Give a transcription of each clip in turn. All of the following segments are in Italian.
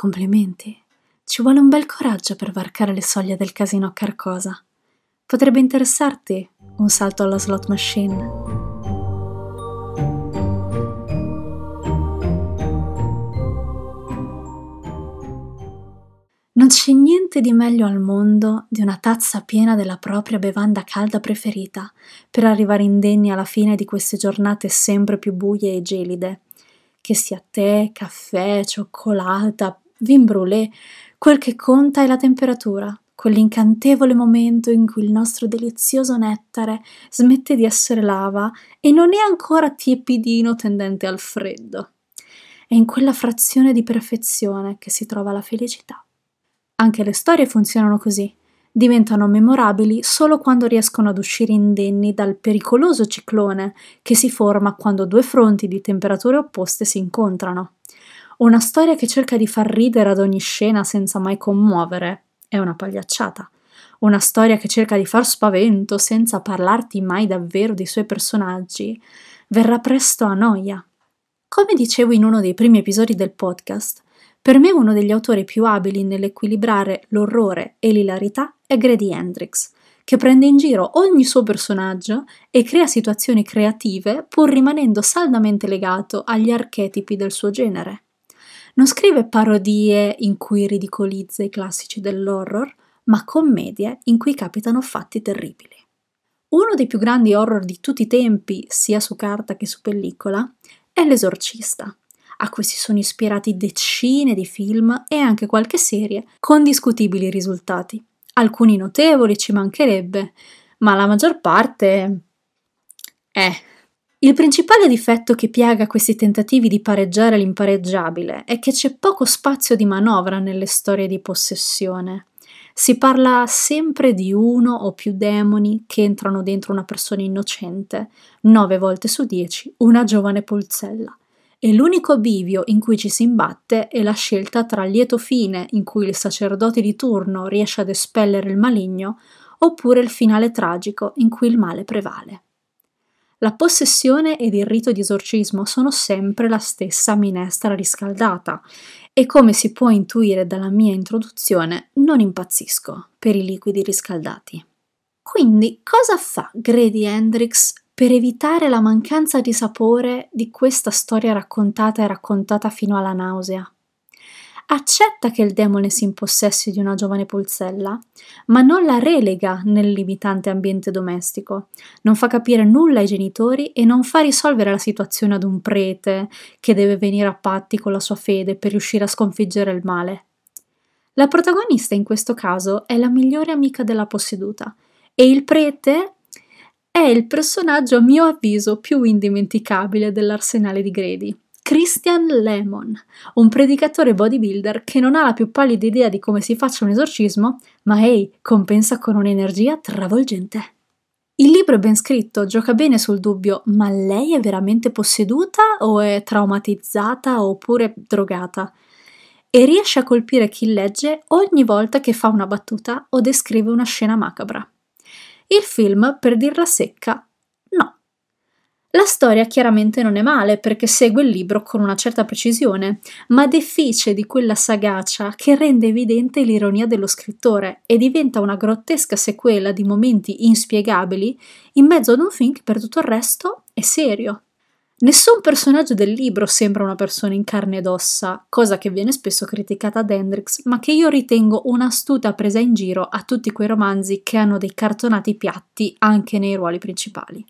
Complimenti. Ci vuole un bel coraggio per varcare le soglie del casino a Carcosa. Potrebbe interessarti un salto alla slot machine. Non c'è niente di meglio al mondo di una tazza piena della propria bevanda calda preferita per arrivare indenni alla fine di queste giornate sempre più buie e gelide. Che sia tè, caffè, cioccolata, vin brûlé, quel che conta è la temperatura, quell'incantevole momento in cui il nostro delizioso nettare smette di essere lava e non è ancora tiepidino tendente al freddo. È in quella frazione di perfezione che si trova la felicità. Anche le storie funzionano così. Diventano memorabili solo quando riescono ad uscire indenni dal pericoloso ciclone che si forma quando due fronti di temperature opposte si incontrano. Una storia che cerca di far ridere ad ogni scena senza mai commuovere è una pagliacciata. Una storia che cerca di far spavento senza parlarti mai davvero dei suoi personaggi verrà presto a noia. Come dicevo in uno dei primi episodi del podcast, per me uno degli autori più abili nell'equilibrare l'orrore e l'ilarità è Grady Hendrix, che prende in giro ogni suo personaggio e crea situazioni creative pur rimanendo saldamente legato agli archetipi del suo genere. Non scrive parodie in cui ridicolizza i classici dell'horror, ma commedie in cui capitano fatti terribili. Uno dei più grandi horror di tutti i tempi, sia su carta che su pellicola, è L'esorcista, a cui si sono ispirati decine di film e anche qualche serie con discutibili risultati. Alcuni notevoli ci mancherebbe, ma la maggior parte è. Il principale difetto che piaga questi tentativi di pareggiare l'impareggiabile è che c'è poco spazio di manovra nelle storie di possessione. Si parla sempre di uno o più demoni che entrano dentro una persona innocente, nove volte su dieci una giovane pulzella e l'unico bivio in cui ci si imbatte è la scelta tra lieto fine in cui il sacerdote di turno riesce ad espellere il maligno oppure il finale tragico in cui il male prevale. La possessione ed il rito di esorcismo sono sempre la stessa minestra riscaldata e come si può intuire dalla mia introduzione non impazzisco per i liquidi riscaldati. Quindi cosa fa Grady Hendrix per evitare la mancanza di sapore di questa storia raccontata e raccontata fino alla nausea. Accetta che il demone si impossessi di una giovane pulzella, ma non la relega nel limitante ambiente domestico, non fa capire nulla ai genitori e non fa risolvere la situazione ad un prete che deve venire a patti con la sua fede per riuscire a sconfiggere il male. La protagonista in questo caso è la migliore amica della posseduta e il prete è il personaggio a mio avviso più indimenticabile dell'arsenale di Grady. Christian Lemon, un predicatore bodybuilder che non ha la più pallida idea di come si faccia un esorcismo, ma ehi, compensa con un'energia travolgente. Il libro è ben scritto, gioca bene sul dubbio, ma lei è veramente posseduta o è traumatizzata oppure drogata? E riesce a colpire chi legge ogni volta che fa una battuta o descrive una scena macabra. Il film, per dirla secca. La storia chiaramente non è male perché segue il libro con una certa precisione, ma defice di quella sagacia che rende evidente l'ironia dello scrittore e diventa una grottesca sequela di momenti inspiegabili in mezzo ad un film che per tutto il resto è serio. Nessun personaggio del libro sembra una persona in carne ed ossa, cosa che viene spesso criticata da Hendrix, ma che io ritengo un'astuta presa in giro a tutti quei romanzi che hanno dei cartonati piatti anche nei ruoli principali.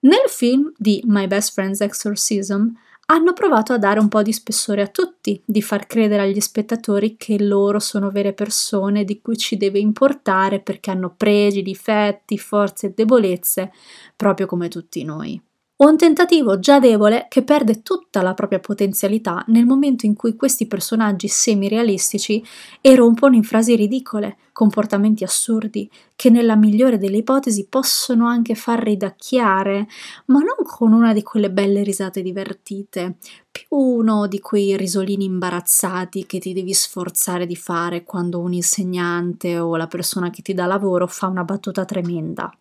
Nel film di My Best Friend's Exorcism hanno provato a dare un po' di spessore a tutti, di far credere agli spettatori che loro sono vere persone di cui ci deve importare perché hanno pregi, difetti, forze e debolezze, proprio come tutti noi. Un tentativo già debole che perde tutta la propria potenzialità nel momento in cui questi personaggi semi-realistici erompono in frasi ridicole, comportamenti assurdi, che nella migliore delle ipotesi possono anche far ridacchiare, ma non con una di quelle belle risate divertite, più uno di quei risolini imbarazzati che ti devi sforzare di fare quando un insegnante o la persona che ti dà lavoro fa una battuta tremenda.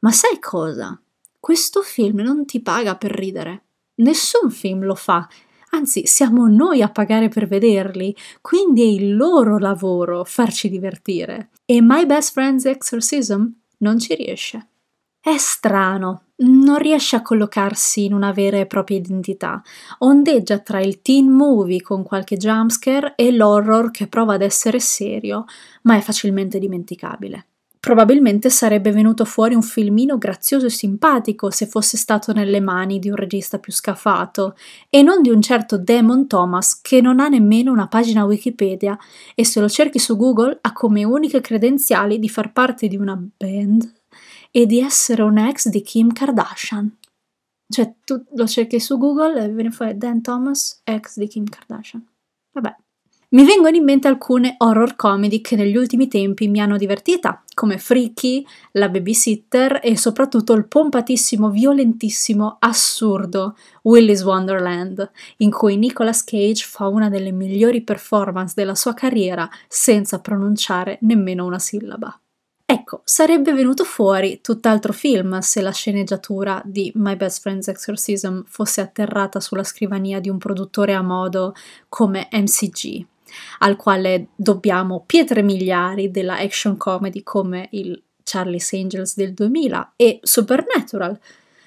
Ma sai cosa? Questo film non ti paga per ridere. Nessun film lo fa, anzi siamo noi a pagare per vederli, quindi è il loro lavoro farci divertire. E My Best Friend's Exorcism non ci riesce. È strano, non riesce a collocarsi in una vera e propria identità. Ondeggia tra il teen movie con qualche jumpscare e l'horror che prova ad essere serio, ma è facilmente dimenticabile. Probabilmente sarebbe venuto fuori un filmino grazioso e simpatico se fosse stato nelle mani di un regista più scafato e non di un certo Damon Thomas che non ha nemmeno una pagina Wikipedia e se lo cerchi su Google ha come uniche credenziali di far parte di una band e di essere un ex di Kim Kardashian. Cioè, tu lo cerchi su Google e viene fuori Dan Thomas, ex di Kim Kardashian. Vabbè, mi vengono in mente alcune horror comedy che negli ultimi tempi mi hanno divertita, come Freaky, La Babysitter e soprattutto il pompatissimo, violentissimo, assurdo Willy's Wonderland, in cui Nicolas Cage fa una delle migliori performance della sua carriera senza pronunciare nemmeno una sillaba. Ecco, sarebbe venuto fuori tutt'altro film se la sceneggiatura di My Best Friend's Exorcism fosse atterrata sulla scrivania di un produttore a modo come MCG, al quale dobbiamo pietre miliari della action comedy come il Charlie's Angels del 2000 e Supernatural.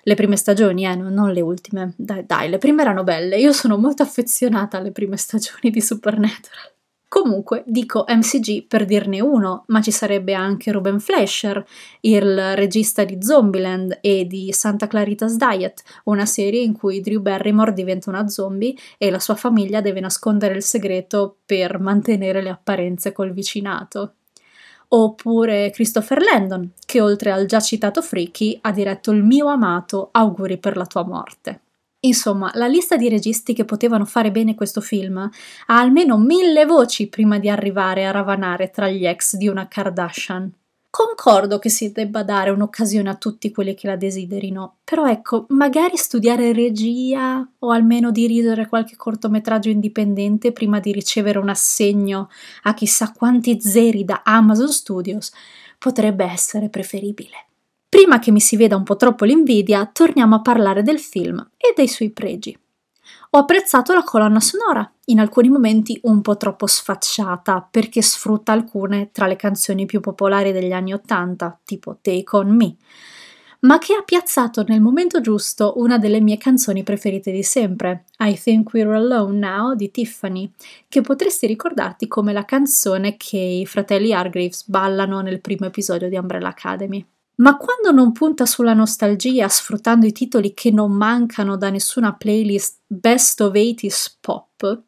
Le prime stagioni, eh, non le ultime. Dai, dai, le prime erano belle. Io sono molto affezionata alle prime stagioni di Supernatural. Comunque dico MCG per dirne uno, ma ci sarebbe anche Ruben Fleischer, il regista di Zombieland e di Santa Clarita's Diet, una serie in cui Drew Barrymore diventa una zombie e la sua famiglia deve nascondere il segreto per mantenere le apparenze col vicinato. Oppure Christopher Landon, che oltre al già citato Freaky ha diretto il mio amato Auguri per la tua morte. Insomma, la lista di registi che potevano fare bene questo film ha almeno mille voci prima di arrivare a ravanare tra gli ex di una Kardashian. Concordo che si debba dare un'occasione a tutti quelli che la desiderino, però ecco, magari studiare regia o almeno dirigere qualche cortometraggio indipendente prima di ricevere un assegno a chissà quanti zeri da Amazon Studios potrebbe essere preferibile. Prima che mi si veda un po' troppo l'invidia, torniamo a parlare del film e dei suoi pregi. Ho apprezzato la colonna sonora, in alcuni momenti un po' troppo sfacciata, perché sfrutta alcune tra le canzoni più popolari degli anni Ottanta, tipo Take On Me, ma che ha piazzato nel momento giusto una delle mie canzoni preferite di sempre, I Think We're Alone Now di Tiffany, che potresti ricordarti come la canzone che i fratelli Hargreaves ballano nel primo episodio di Umbrella Academy. Ma quando non punta sulla nostalgia sfruttando i titoli che non mancano da nessuna playlist Best of 80s Pop,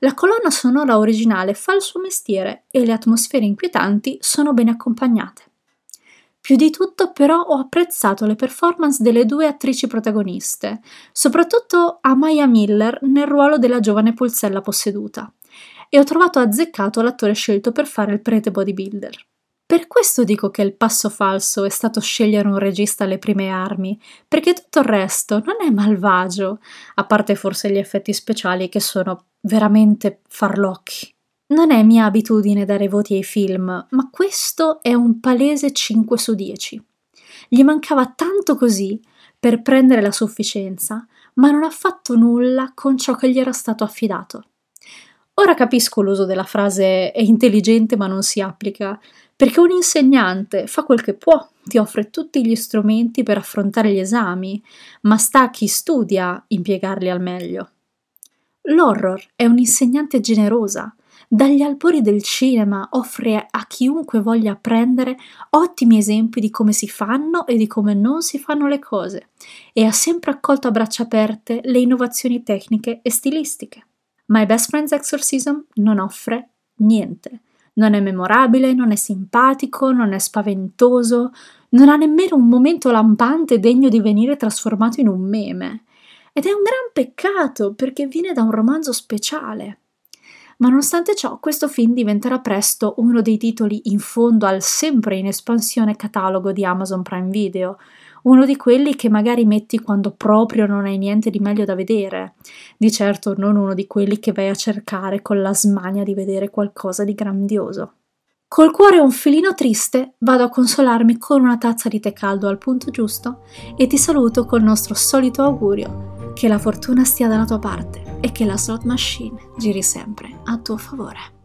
la colonna sonora originale fa il suo mestiere e le atmosfere inquietanti sono ben accompagnate. Più di tutto però ho apprezzato le performance delle due attrici protagoniste, soprattutto a Maya Miller nel ruolo della giovane pulzella posseduta, e ho trovato azzeccato l'attore scelto per fare il prete bodybuilder. Per questo dico che il passo falso è stato scegliere un regista alle prime armi, perché tutto il resto non è malvagio, a parte forse gli effetti speciali che sono veramente farlocchi. Non è mia abitudine dare voti ai film, ma questo è un palese 5 su 10. Gli mancava tanto così per prendere la sufficienza, ma non ha fatto nulla con ciò che gli era stato affidato. Ora capisco l'uso della frase è intelligente ma non si applica, perché un insegnante fa quel che può, ti offre tutti gli strumenti per affrontare gli esami, ma sta a chi studia impiegarli al meglio. L'horror è un'insegnante generosa, dagli albori del cinema offre a chiunque voglia apprendere ottimi esempi di come si fanno e di come non si fanno le cose e ha sempre accolto a braccia aperte le innovazioni tecniche e stilistiche. My Best Friend's Exorcism non offre niente non è memorabile, non è simpatico, non è spaventoso, non ha nemmeno un momento lampante degno di venire trasformato in un meme. Ed è un gran peccato perché viene da un romanzo speciale. Ma nonostante ciò, questo film diventerà presto uno dei titoli in fondo al sempre in espansione catalogo di Amazon Prime Video, uno di quelli che magari metti quando proprio non hai niente di meglio da vedere, di certo non uno di quelli che vai a cercare con la smania di vedere qualcosa di grandioso. Col cuore un filino triste vado a consolarmi con una tazza di tè caldo al punto giusto e ti saluto col nostro solito augurio. che la fortuna stia dalla tua parte e che la slot machine giri sempre a tuo favore.